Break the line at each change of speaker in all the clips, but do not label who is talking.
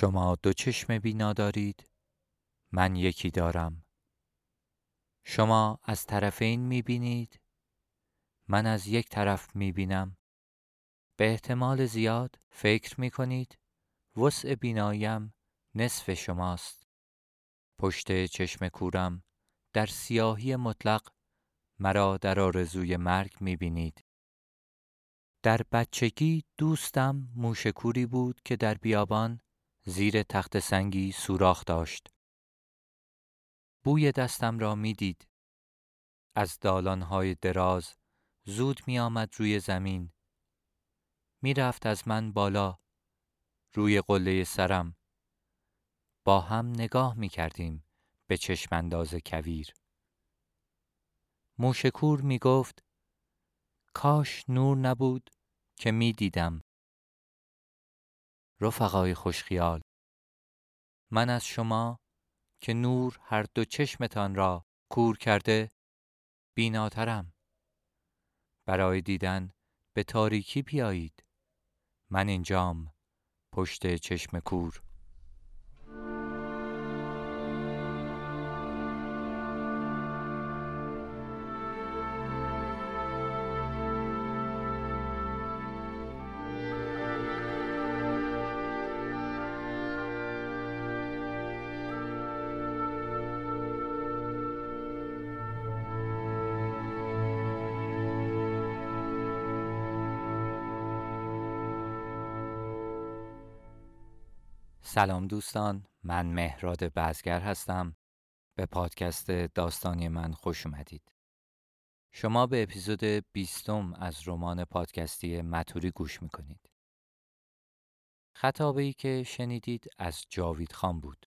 شما دو چشم بینا دارید؟ من یکی دارم. شما از طرفین می بینید من از یک طرف می بینم به احتمال زیاد فکر می کنید وسع بیناییم نصف شماست. پشت چشم کورم در سیاهی مطلق مرا در آرزوی مرگ می بینید در بچگی دوستم موشکوری بود که در بیابان زیر تخت سنگی سوراخ داشت. بوی دستم را می دید از دالانهای دراز زود می آمد روی زمین. می رفت از من بالا روی قله سرم. با هم نگاه می کردیم به چشم انداز کویر. موشکور می گفت کاش نور نبود که می دیدم رفقای خوشخیال. من از شما که نور هر دو چشمتان را کور کرده بیناترم. برای دیدن به تاریکی بیایید. من اینجام پشت چشم کور. سلام دوستان من مهراد بزگر هستم. به پادکست داستانی من خوش اومدید. شما به اپیزود بیستم از رمان پادکستی متوری گوش می‌کنید. خطابه ای که شنیدید از جاوید خان بود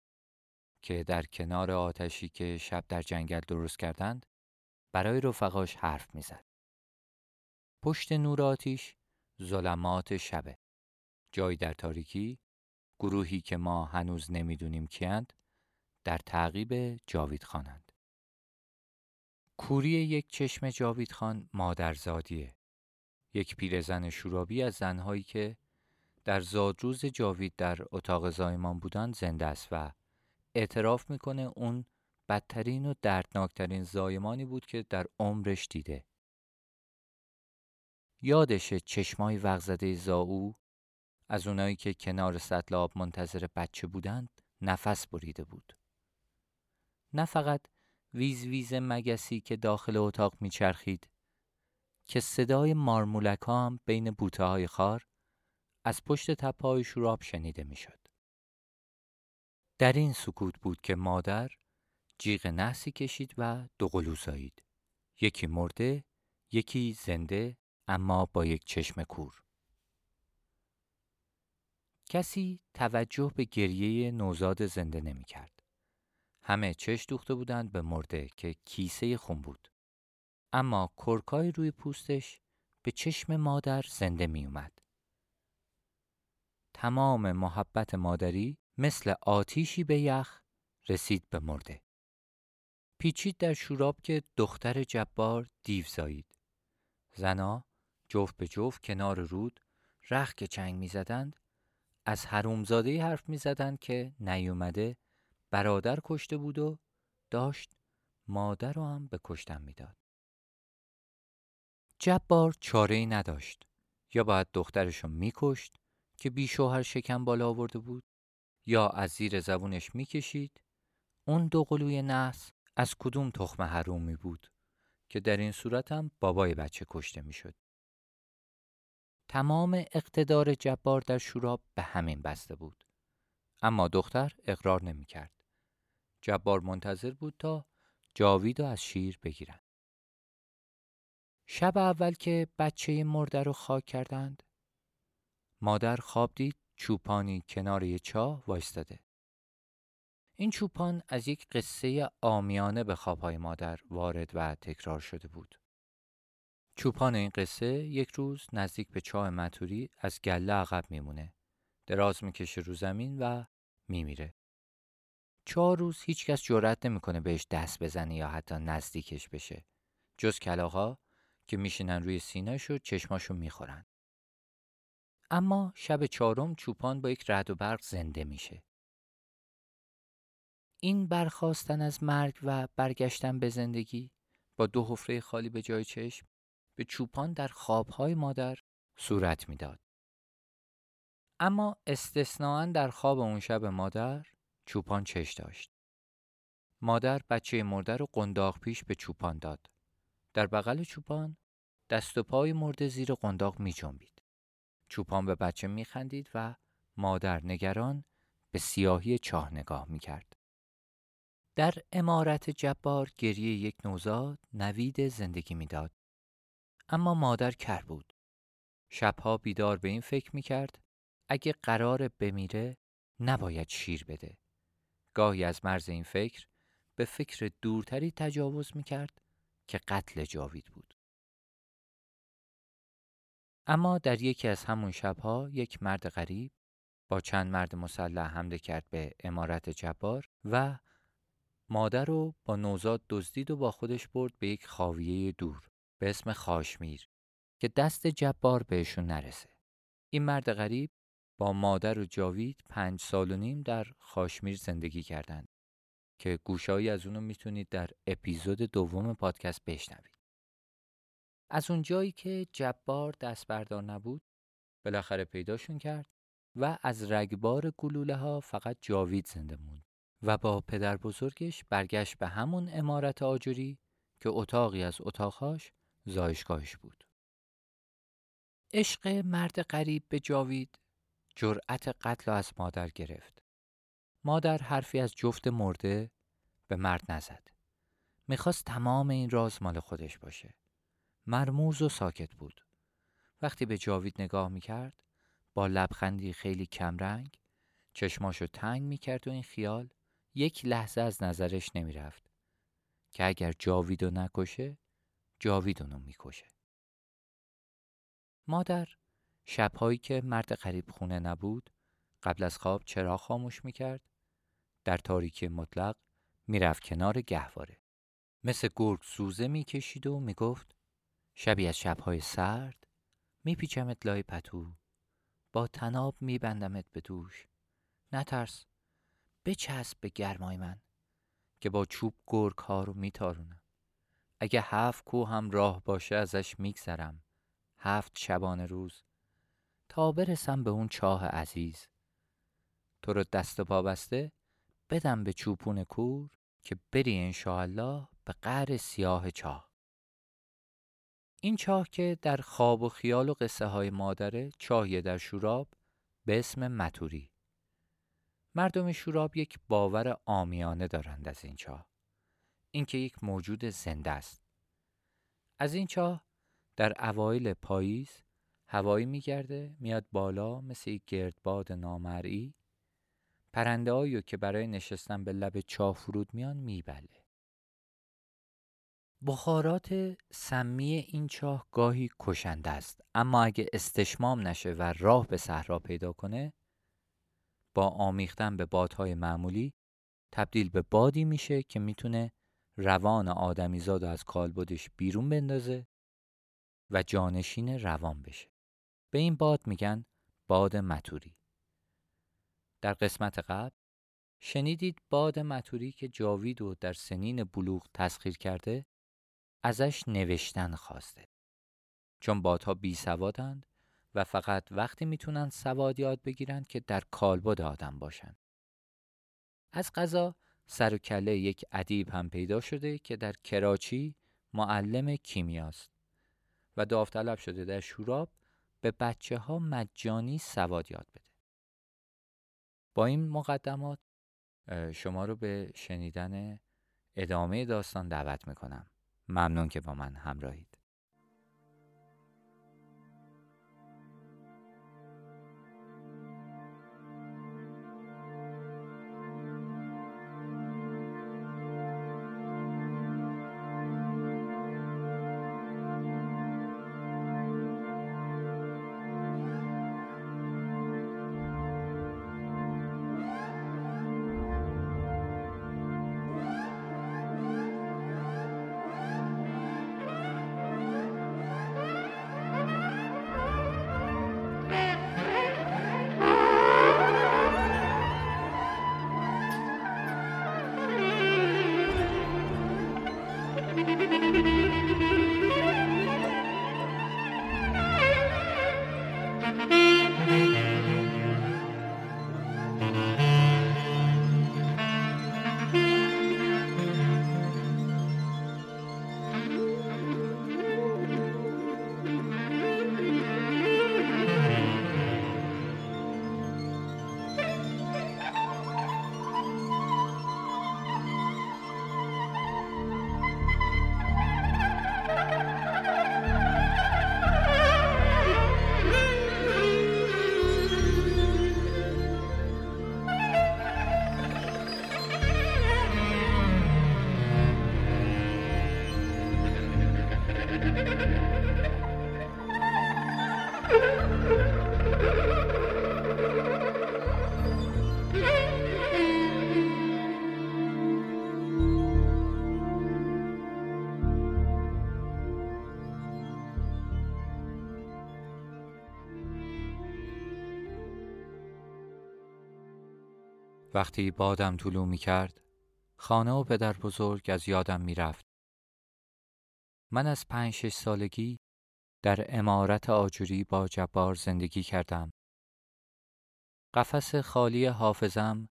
که در کنار آتشی که شب در جنگل درست کردند برای رفقاش حرف می‌زد. پشت نور آتیش ظلمات شبه جایی در تاریکی گروهی که ما هنوز نمی‌دونیم کیند در تعقیب جاوید خانند. کوری یک چشم جاوید خان مادرزادیه. یک پیرزن شورابی از زنهایی که در زادروز جاوید در اتاق زایمان بودند زنده است و اعتراف می‌کنه اون بدترین و دردناکترین زایمانی بود که در عمرش دیده. یادش چشمای وغزده زاو از اونایی که کنار سطل آب منتظر بچه بودند نفس بریده بود. نه فقط ویز ویز مگسی که داخل اتاق میچرخید که صدای مارمولک هم بین بوته های خار از پشت تپه های شنیده می‌شد. در این سکوت بود که مادر جیغ نحسی کشید و دو قلو زایید. یکی مرده، یکی زنده اما با یک چشم کور. کسی توجه به گریه نوزاد زنده نمی کرد. همه چش دوخته بودند به مرده که کیسه خون بود. اما کرکای روی پوستش به چشم مادر زنده می اومد. تمام محبت مادری مثل آتیشی به یخ رسید به مرده. پیچید در شوراب که دختر جبار دیو زایید. زنا جفت به جفت کنار رود رخ که چنگ می زدند از حرومزاده حرف می زدن که نیومده برادر کشته بود و داشت مادر رو هم به کشتن می‌داد. جبار چاره ای نداشت یا باید دخترشو میکشت که بی شوهر شکم بالا آورده بود یا از زیر زبونش می‌کشید اون دو قلوی نحس از کدوم تخم حرومی بود که در این صورت هم بابای بچه کشته می‌شد. تمام اقتدار جبار در شوراب به همین بسته بود. اما دختر اقرار نمی کرد. جبار منتظر بود تا جاوید از شیر بگیرند. شب اول که بچه مرده رو خاک کردند مادر خواب دید چوپانی کنار یه چاه وایستاده. این چوپان از یک قصه آمیانه به خوابهای مادر وارد و تکرار شده بود. چوپان این قصه یک روز نزدیک به چاه متوری از گله عقب میمونه. دراز می‌کشه رو زمین و میمیره. چهار روز هیچکس جرأت نمی‌کنه بهش دست بزنه یا حتی نزدیکش بشه. جز کلاغا که میشینن روی سینهش و چشماشو می‌خورن. اما شب چهارم چوپان با یک رد و برق زنده میشه. این برخواستن از مرگ و برگشتن به زندگی با دو حفره خالی به جای چشم به چوپان در خوابهای مادر صورت می‌داد. اما استثناا در خواب اون شب مادر چوپان چش داشت. مادر بچه مرده رو قنداق پیش به چوپان داد. در بغل چوپان دست و پای مرده زیر قنداق می جنبید. چوپان به بچه می خندید و مادر نگران به سیاهی چاه نگاه می کرد. در امارت جبار گریه یک نوزاد نوید زندگی می‌داد. اما مادر کر بود. شبها بیدار به این فکر می کرد اگه قرار بمیره نباید شیر بده. گاهی از مرز این فکر به فکر دورتری تجاوز می کرد که قتل جاوید بود. اما در یکی از همون شبها یک مرد غریب با چند مرد مسلح حمله کرد به امارت جبار و مادر رو با نوزاد دزدید و با خودش برد به یک خاویه دور به اسم خاشمیر که دست جبار بهشون نرسه. این مرد غریب با مادر و جاوید پنج سال و نیم در خاشمیر زندگی کردند که گوشایی از اونو می‌تونید در اپیزود دوم پادکست بشنوید. از اون جایی که جبار دست بردار نبود بالاخره پیداشون کرد و از رگبار گلوله ها فقط جاوید زنده موند و با پدر بزرگش برگشت به همون امارت آجوری که اتاقی از اتاقهاش زایشگاهش بود. عشق مرد قریب به جاوید جرأت قتل از مادر گرفت. مادر حرفی از جفت مرده به مرد نزد. می‌خواست تمام این راز مال خودش باشه. مرموز و ساکت بود. وقتی به جاوید نگاه می‌کرد با لبخندی خیلی کمرنگ چشماشو تنگ می‌کرد و این خیال یک لحظه از نظرش نمی‌رفت که اگر جاویدو نکشه جاوید اونو می‌کشه. مادر شبهایی که مرد قریب خونه نبود قبل از خواب چرا خاموش می‌کرد. در تاریکی مطلق می‌رفت کنار گهواره. مثل گرگ سوزه می‌کشید و می‌گفت شبی از شبهای سرد میپیچمت لای پتو. با تناب میبندمت به دوش. نترس بچسب به گرمای من که با چوب گرگ ها رو میتارونم اگه هفت کو هم راه باشه ازش میگذرم. هفت شبانه روز. تا برسم به اون چاه عزیز. تو رو دست و پا بسته بدم به چوپون کور که بری انشاءالله به قعر سیاه چاه. این چاه که در خواب و خیال و قصه های مادره چاهیه در شوراب به اسم متوری. مردم شوراب یک باور آمیانه دارند از این چاه. اینکه یک موجود زنده است. از این چاه در اوایل پاییز هوایی میگرده میاد بالا مثل یک گردباد نامرئی. پرنده که برای نشستن به لب چاه فرود میان میبله. بخارات سمی این چاه گاهی کشنده است اما اگه استشمام نشه و راه به صحرا پیدا کنه با آمیختن به بادهای معمولی تبدیل به بادی میشه که می‌تونه روان آدمیزاد از کالبدش بیرون بندازه و جانشین روان بشه. به این باد میگن باد متوری. در قسمت قبل شنیدید باد متوری که جاوید و در سنین بلوغ تسخیر کرده ازش نوشتن خواسته. چون بادها بی سوادند و فقط وقتی می‌تونن سواد یاد بگیرن که در کالبد آدم باشن. از قضا سر و کله یک ادیب هم پیدا شده که در کراچی معلم کیمیاست و داوطلب شده در شوراب به بچه ها مجانی سواد یاد بده. با این مقدمات شما رو به شنیدن ادامه داستان دعوت می‌کنم. ممنون که با من همراهید. وقتی بادم طلوع می کرد خانه و پدر بزرگ از یادم می رفت. من از پنج شش سالگی در امارت آجوری با جبار زندگی کردم. قفس خالی حافظم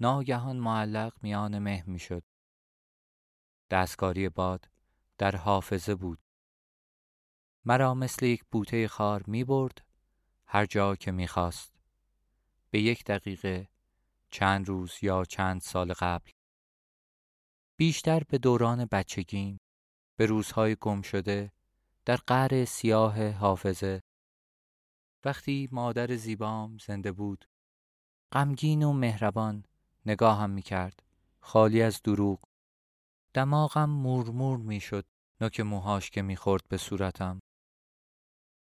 ناگهان معلق میان مه می شد. دستکاری باد در حافظه بود. مرا مثل یک بوته خار می برد هر جا که می خواست. به یک دقیقه چند روز یا چند سال قبل. بیشتر به دوران بچگیم به روزهای گم شده در قعر سیاه حافظه. وقتی مادر زیبام زنده بود غمگین و مهربان نگاهم می کرد خالی از دروغ. دماغم مورمور می شد نوک موهاش که می خورد به صورتم.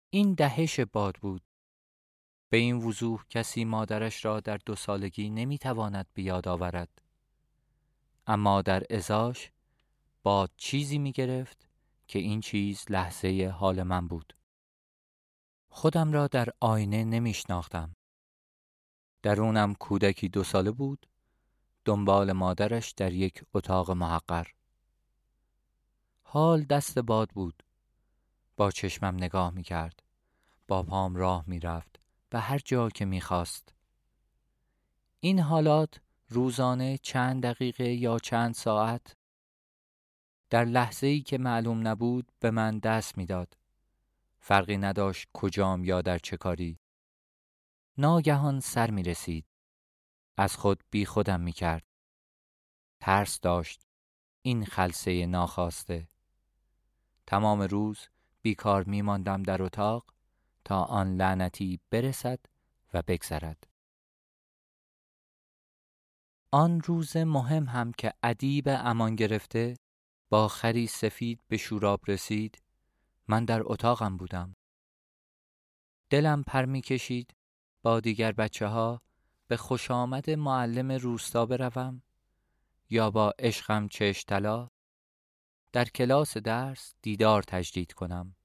این دهش باد بود. به این وضوح کسی مادرش را در دو سالگی نمی تواند بیاد آورد. اما در ازاش باد چیزی می گرفت که این چیز لحظه حال من بود. خودم را در آینه نمی شناختم درونم کودکی دو ساله بود دنبال مادرش در یک اتاق محقر. حال دست باد بود. با چشمم نگاه می کرد با پام راه می رفت به هر جا که می خواست. این حالات روزانه چند دقیقه یا چند ساعت در لحظه ای که معلوم نبود به من دست می‌داد. فرقی نداشت کجام یا در چه کاری. ناگهان سر می رسید. از خود بی خودم می کرد. ترس داشت. این خلصه ناخواسته. تمام روز بیکار می ماندم در اتاق تا آن لعنتی برسد و بگذرد. آن روز مهم هم که ادیب امان گرفته با خری سفید به شوراب رسید من در اتاقم بودم. دلم پر می کشید با دیگر بچه ها به خوش آمد معلم روستا بروم یا با عشقم چشتلا در کلاس درس دیدار تجدید کنم.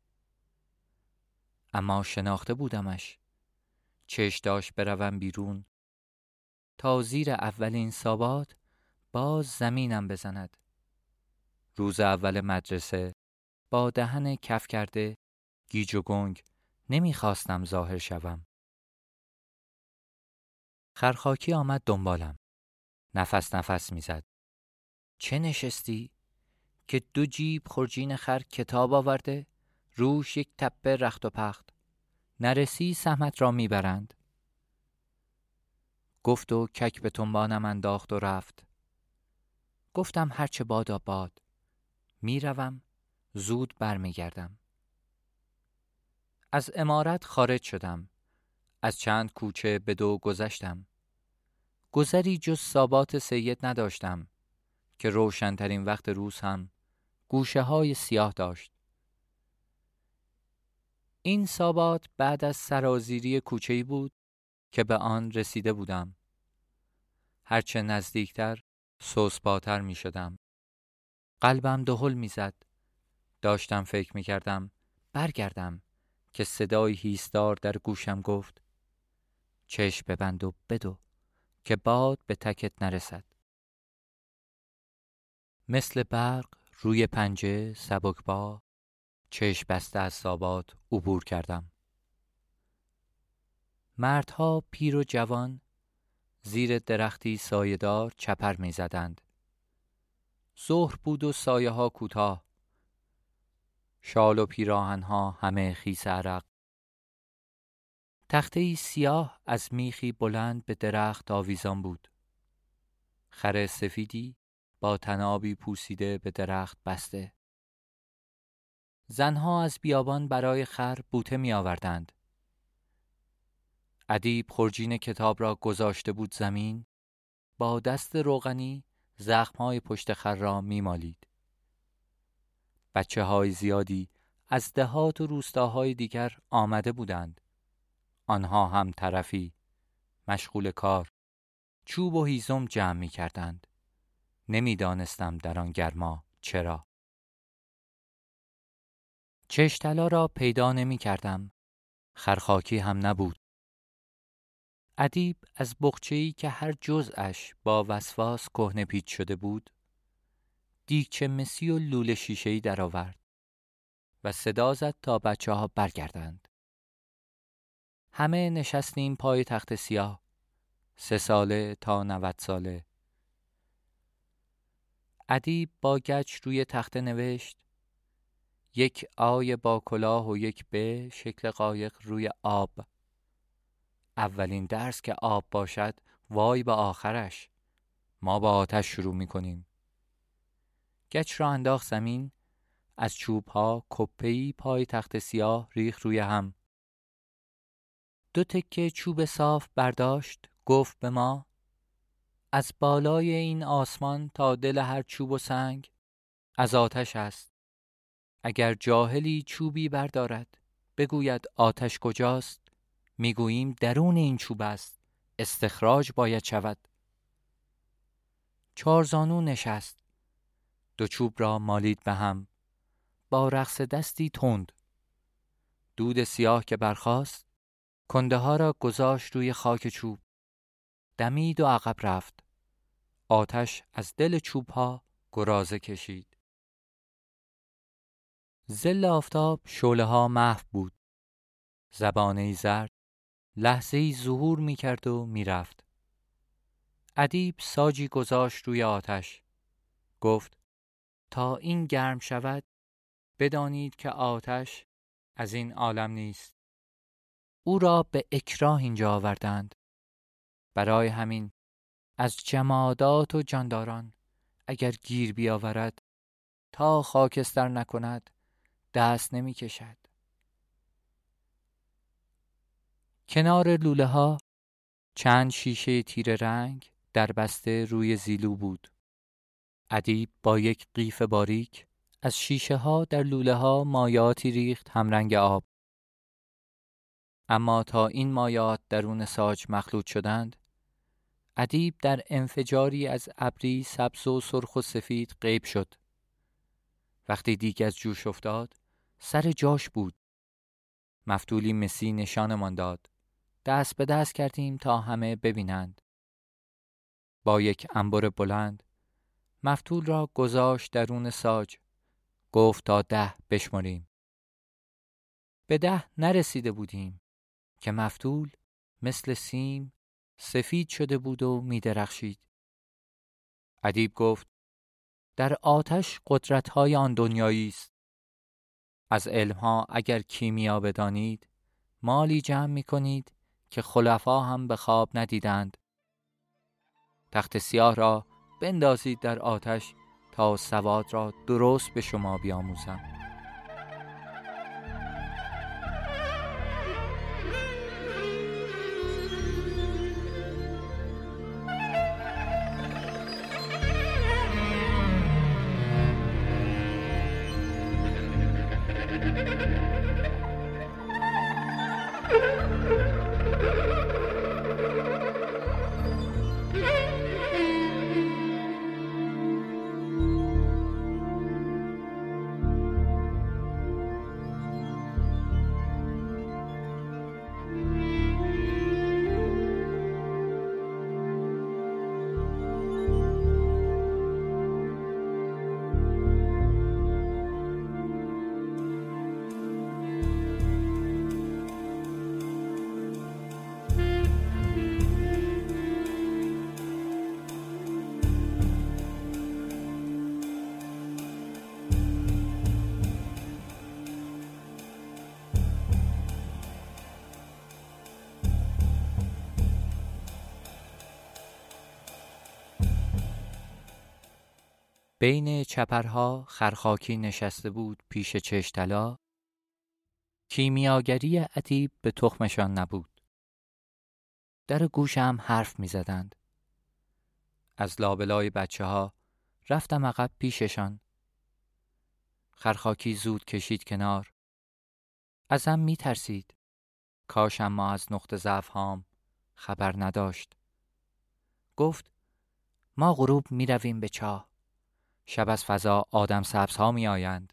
اما شناخته بودمش. چش داشت بروم بیرون. تا زیر اولین سابات باز زمینم بزند. روز اول مدرسه با دهن کف کرده گیج و گنگ نمی‌خواستم ظاهر شوم. خرخاکی آمد دنبالم. نفس نفس می‌زد. چه نشستی که دو جیب خرجین خر کتاب آورده؟ روش یک تپه رخت و پخت. نرسی سهمت را می‌برند. گفت و کک به تنبانم انداخت و رفت. گفتم هرچه بادا باد. می‌روم زود برمیگردم. از امارت خارج شدم. از چند کوچه به دو گذشتم. گذری جز سابات سید نداشتم که روشنترین وقت روز هم گوشه های سیاه داشت. این سابات بعد از سرازیری کوچه‌ای بود که به آن رسیده بودم. هرچه نزدیکتر سوسپاتر می شدم. قلبم دهل می زد. داشتم فکر می کردم برگردم که صدای هیستار در گوشم گفت چشم ببند و بدو که باد به تکت نرسد. مثل برق روی پنجه سبکبا چشم بسته از سابات عبور کردم. مردها پیر و جوان زیر درختی سایهدار چپر می زدند. ظهر بود و سایه ها کوتاه. شال و پیراهنها همه خیس عرق. تخته سیاه از میخی بلند به درخت آویزان بود. خر سفیدی با تنابی پوسیده به درخت بسته. زنها از بیابان برای خر بوته می آوردند. ادیب خرجین کتاب را گذاشته بود زمین با دست روغنی زخمهای پشت خر را می مالید. بچه های زیادی از دهات و روستاهای دیگر آمده بودند. آنها هم طرفی مشغول کار چوب و هیزم جمع می کردند. نمی‌دانستم در آن گرما چرا. چشتلا را پیدا نمی کردم. خرخاکی هم نبود. ادیب از بخچه‌ای که هر جزءش با وسواس کهنه پیچ شده بود دیگچه مسی و لوله شیشه‌ای درآورد و صدا زد تا بچه ها برگردند. همه نشستیم پای تخت سیاه سه ساله تا نوت ساله ادیب با گچ روی تخته نوشت یک آی با کلاه و یک به شکل قایق روی آب. اولین درس که آب باشد وای به آخرش. ما با آتش شروع می کنیم گچ را انداخت زمین از چوب ها کپهی پای تخت سیاه ریخ روی هم. دو تکه چوب صاف برداشت گفت به ما از بالای این آسمان تا دل هر چوب و سنگ از آتش است. اگر جاهلی چوبی بردارد. بگوید آتش کجاست؟ می‌گوییم درون این چوب است. استخراج باید شود. چارزانو نشست. دو چوب را مالید به هم. با رقص دستی تند. دود سیاه که برخاست. کنده ها را گذاشت روی خاک چوب. دمید و عقب رفت. آتش از دل چوب ها گرازه کشید. زل آفتاب شعله ها محو بود. زبانه زرد لحظه ای ظهور می کرد و می رفت. ادیب ساجی گذاشت روی آتش. گفت تا این گرم شود بدانید که آتش از این عالم نیست. او را به اکراه اینجا آوردند. برای همین از جمادات و جانداران اگر گیر بیاورد تا خاکستر نکند دست نمی کشد. کنار لوله ها چند شیشه تیر رنگ در بسته روی زیلو بود. ادیب با یک قیف باریک از شیشه ها در لوله ها مایاتی ریخت همرنگ آب. اما تا این مایات درون ساج مخلوط شدند ادیب در انفجاری از ابری سبز و سرخ و سفید غیب شد وقتی دیگ از جوش افتاد سر جاش بود. مفتولی مسی نشانمان داد. دست به دست کردیم تا همه ببینند. با یک انبر بلند مفتول را گذاشت درون ساج. گفت تا ده بشمریم به ده نرسیده بودیم که مفتول مثل سیم سفید شده بود و می درخشید. ادیب گفت در آتش قدرت‌های آن دنیایی است. از علمها اگر کیمیا بدانید مالی جمع می کنید که خلفا هم به خواب ندیدند. تخت سیاه را بندازید در آتش تا سواد را درست به شما بیاموزم. بین چپرها خرخاکی نشسته بود پیش چشتلا. کیمیاگری ادیب به تخمشان نبود. در گوشم حرف می زدند. از لابلای بچه ها رفتم عقب پیششان. خرخاکی زود کشید کنار. ازم می ترسید کاش اما از نقطه ضعف هام خبر نداشت. گفت ما غروب می رویم به چاه. شب از فضا آدم سبز ها می آیند.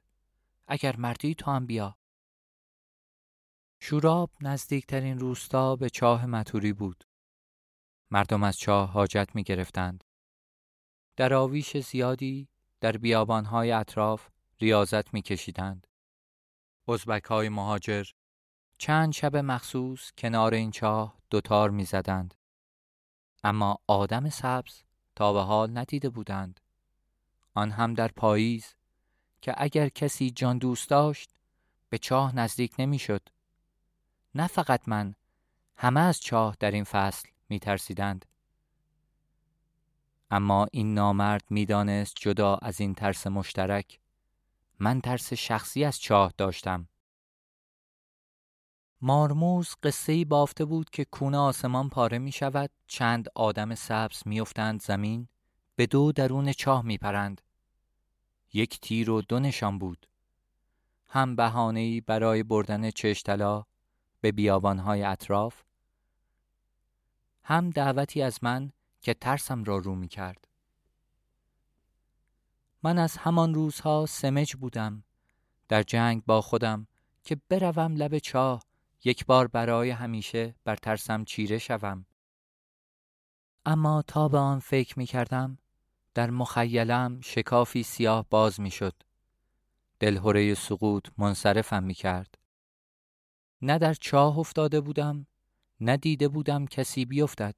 اگر مردی تو هم بیا. شوراب نزدیکترین روستا به چاه متوری بود. مردم از چاه حاجت می گرفتند. در آویش زیادی در بیابانهای اطراف ریاضت می کشیدند. ازبک های مهاجر چند شب مخصوص کنار این چاه دوتار می زدند. اما آدم سبز تا به حال ندیده بودند. آن هم در پاییز که اگر کسی جان دوست داشت به چاه نزدیک نمی‌شد. نه فقط من همه از چاه در این فصل می ترسیدند. اما این نامرد می‌دانست جدا از این ترس مشترک من ترس شخصی از چاه داشتم. مارموز قصه ای بافته بود که کونه آسمان پاره می شود چند آدم سبز میافتند زمین به دو درون چاه می پرند. یک تیر و دو نشان بود. هم بهانه‌ای برای بردن چشتلا به بیابانهای اطراف هم دعوتی از من که ترسم را رو می کرد. من از همان روزها سمج بودم در جنگ با خودم که بروم لب چاه یک بار برای همیشه بر ترسم چیره شوم. اما تا به آن فکر می کردم در مخیلم شکافی سیاه باز می شد. دلهوره سقوط منصرفم می کرد. نه در چاه افتاده بودم نه دیده بودم کسی بیفتد.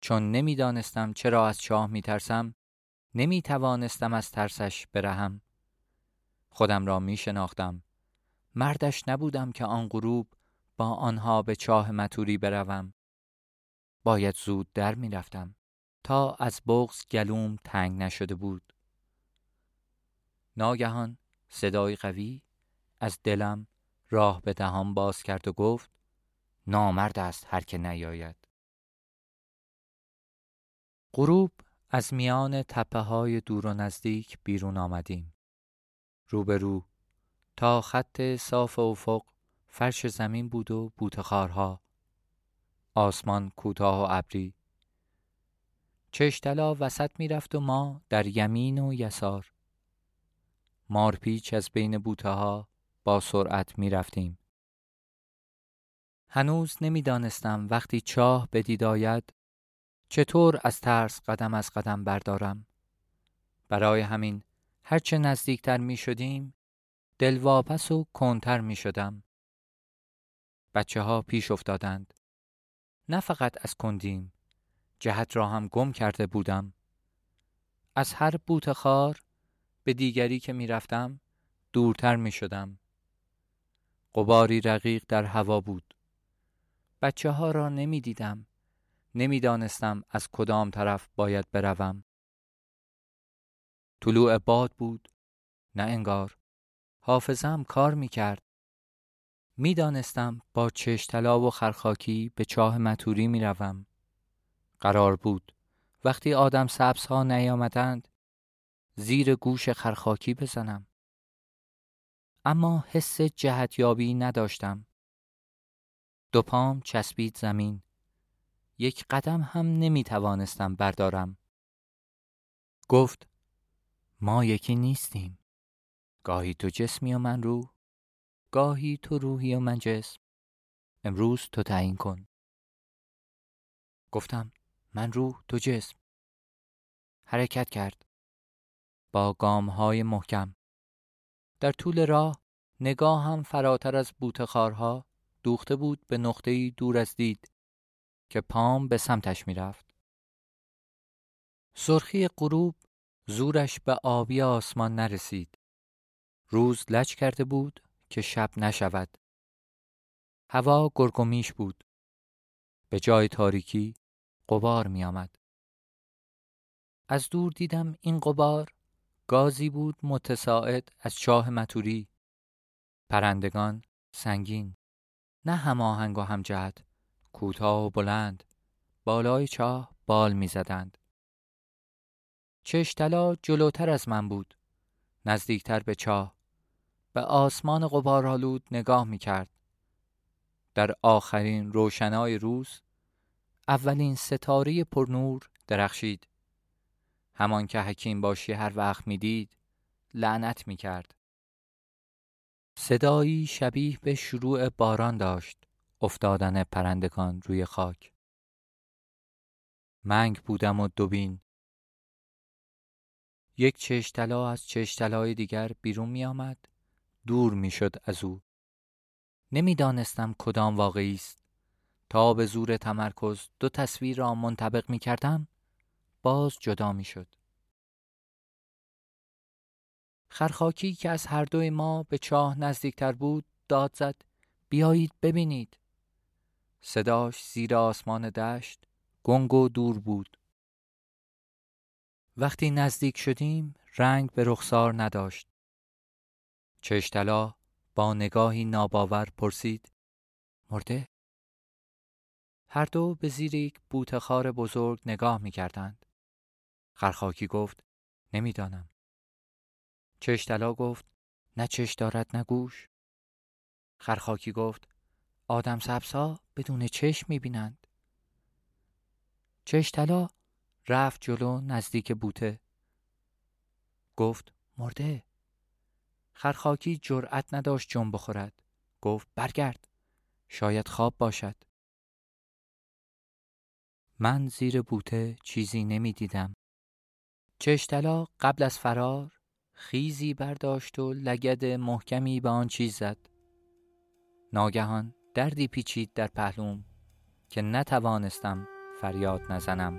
چون نمی‌دانستم چرا از چاه می ترسم نمی توانستم از ترسش برهم. خودم را می شناختم. مردش نبودم که آن غروب با آنها به چاه متوری بروم. باید زود در می رفتم تا از بغز گلوم تنگ نشده بود. ناگهان صدای قوی از دلم راه به دهان باز کرد و گفت نامرد است هر که نیاید. غروب از میان تپه های دور و نزدیک بیرون آمدیم. روبرو تا خط صاف افق فرش زمین بود و بوتخارها. آسمان کوتاه و ابری. چشتلا وسط می‌رفت و ما در یمین و یسار. مارپیچ از بین بوته ها با سرعت می رفتیم. هنوز نمی‌دانستم وقتی چاه بدید آید چطور از ترس قدم از قدم بردارم برای همین هرچه نزدیکتر می شدیم دلواپس و کنتر می شدم بچه ها پیش افتادند نه فقط از کندیم جهت را هم گم کرده بودم از هر بوت خار به دیگری که می رفتم دورتر می شدم قباری رقیق در هوا بود بچه ها را نمی دیدم نمی‌دانستم از کدام طرف باید بروم. طلوع باد بود نه انگار حافظم کار می کرد. می‌دانستم با چشتلا و خرخاکی به چاه متوری می روم. قرار بود وقتی آدم سبز ها نیامدند زیر گوش خرخاکی بزنم. اما حس جهتیابی نداشتم. دو پام چسبید زمین. یک قدم هم نمی توانستم بردارم. گفت ما یکی نیستیم. گاهی تو جسمی و من روح، گاهی تو روحی و من جسم. امروز تو تعیین کن. گفتم من روح تو جسم. حرکت کرد. با گام های محکم. در طول راه نگاه هم فراتر از بوتخارها دوخته بود به نقطه‌ای دور از دید. که پام به سمتش می‌رفت. سرخی غروب زورش به آبی آسمان نرسید. روز لج کرده بود که شب نشود. هوا گرگومیش بود. به جای تاریکی قبار می آمد. از دور دیدم این قبار گازی بود متساعد از چاه متوری. پرندگان سنگین نه هماهنگ و همجهت کوتاه و بلند بالای چاه بال می‌زدند. چشتلا جلوتر از من بود نزدیکتر به چاه به آسمان غبارآلود نگاه می کرد. در آخرین روشنای روز اولین ستاره پرنور درخشید. همان که حکیم باشی هر وقت می‌دید لعنت می کرد. صدایی شبیه به شروع باران داشت افتادن پرندگان روی خاک. منگ بودم و دوبین. یک چشتلا از چشتلای دیگر بیرون می آمد دور می شد از او. نمی‌دانستم کدام واقعی است. تا به زور تمرکز دو تصویر را منطبق می کردم باز جدا می شد خرخاکی که از هر دوی ما به چاه نزدیکتر بود داد زد بیایید ببینید. صداش زیر آسمان دشت گنگ و دور بود. وقتی نزدیک شدیم رنگ به رخسار نداشت. چشتلا با نگاهی ناباور پرسید مرده؟ هر دو به زیر یک بوتخار بزرگ نگاه می کردند. خرخاکی گفت نمی‌دانم. چشتلا گفت نه چش دارد نه گوش. خرخاکی گفت آدم سبسا بدون چشم می بینند. چشتلا رفت جلو نزدیک بوته. گفت مرده. خرخاکی جرأت نداشت جنب بخورد. گفت برگرد. شاید خواب باشد. من زیر بوته چیزی نمی دیدم. چشتلا قبل از فرار خیزی برداشت و لگد محکمی به آن چیز زد. ناگهان دردی پیچید در پهلوم که نتوانستم فریاد نزنم.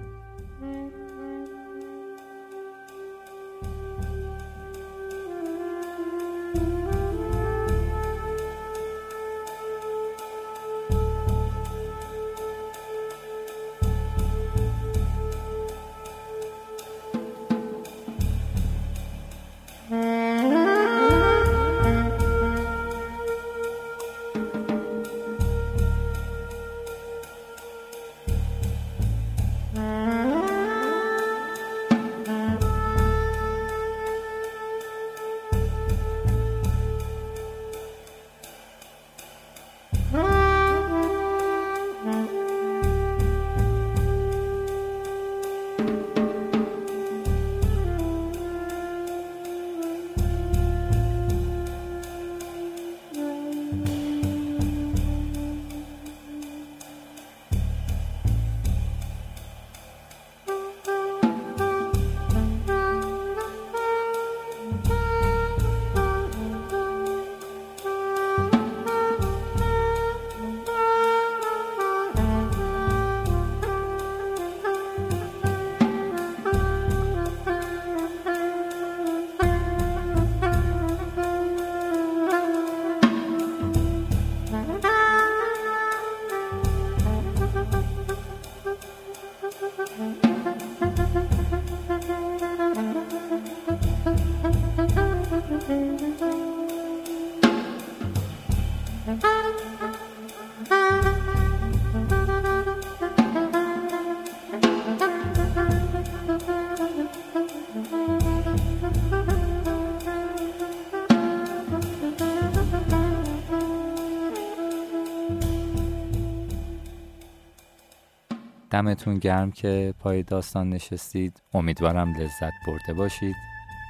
دمتون گرم که پای داستان نشستید. امیدوارم لذت برده باشید.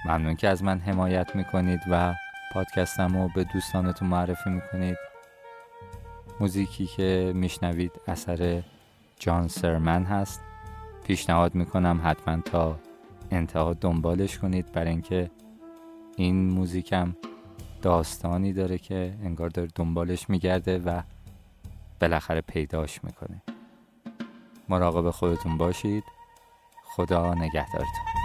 ممنون که از من حمایت می‌کنید و پادکستم رو به دوستانتون معرفی می‌کنید. موزیکی که میشنوید اثر جان سرمن هست. پیشنهاد می‌کنم حتما تا انتها دنبالش کنید. برای اینکه این موزیکم داستانی داره که انگار داره دنبالش میگرده و بالاخره پیداش می‌کنه. مراقب خودتون باشید. خدا نگهدارتون.